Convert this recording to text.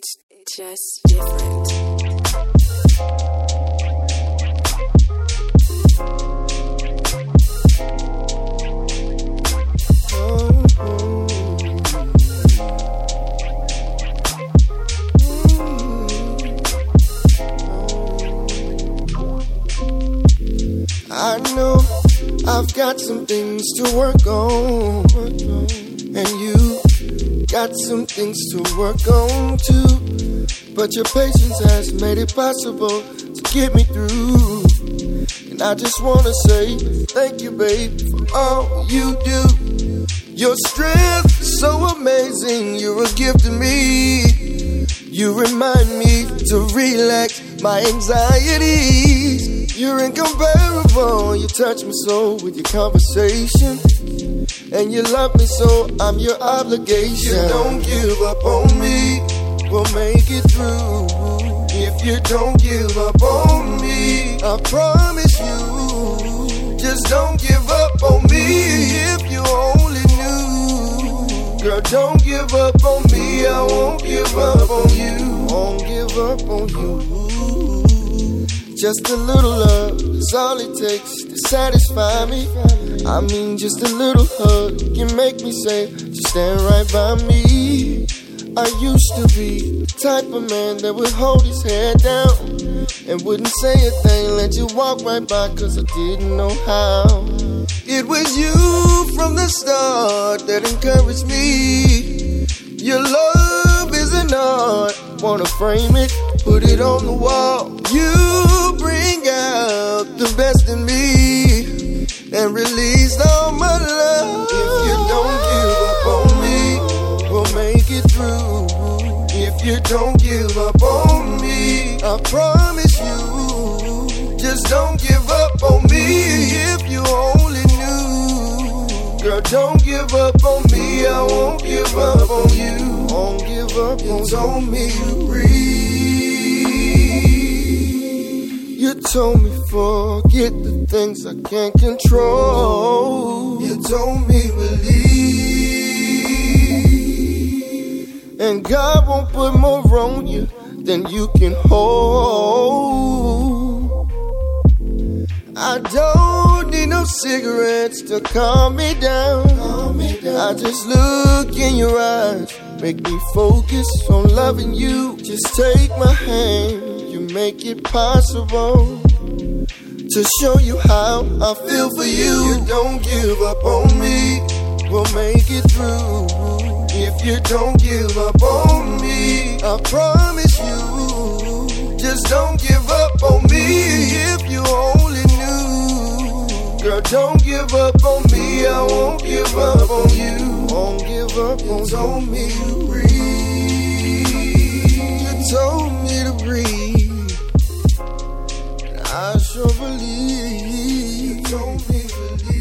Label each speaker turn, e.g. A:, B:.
A: It's just different.
B: I know I've got some things to work on, and you got some things to work on too. But your patience has made it possible to get me through. And I just wanna say thank you, babe, for all you do. Your strength is so amazing, you're a gift to me. You remind me to relax my anxieties. You're incomparable. You touch me so with your conversation. And you love me so I'm your obligation. You don't give up on me. We'll make it through. If you don't give up on me, I promise you. Just don't give up on me. If you only knew. Girl, don't give up on me. I won't give up on you. Won't give up on you. Just a little love is all it takes to satisfy me. I mean, just a little hug can make me say, just stand right by me. I used to be the type of man that would hold his head down and wouldn't say a thing, let you walk right by, cause I didn't know how. It was you from the start that encouraged me. Your love wanna frame it, put it on the wall. You bring out the best in me and release all my love. If you don't give up on me, we'll make it through. If you don't give up on me, I promise you, just don't give up on me. If you only knew, girl, don't give up on me. I won't give up on you. You. Told me to breathe. You told me forget the things I can't control. You told me believe. And God won't put more on you than you can hold. I don't need no cigarettes to calm me down. I just look in your eyes, make me focus on loving you. Just take my hand, you make it possible to show you how I feel for you. You don't give up on me, we'll make it through. If you don't give up on me, I promise Girl, don't give up on me. I won't give up on you. Won't give up on you. Told me to breathe. You told me to breathe. I sure believe. You told me to believe.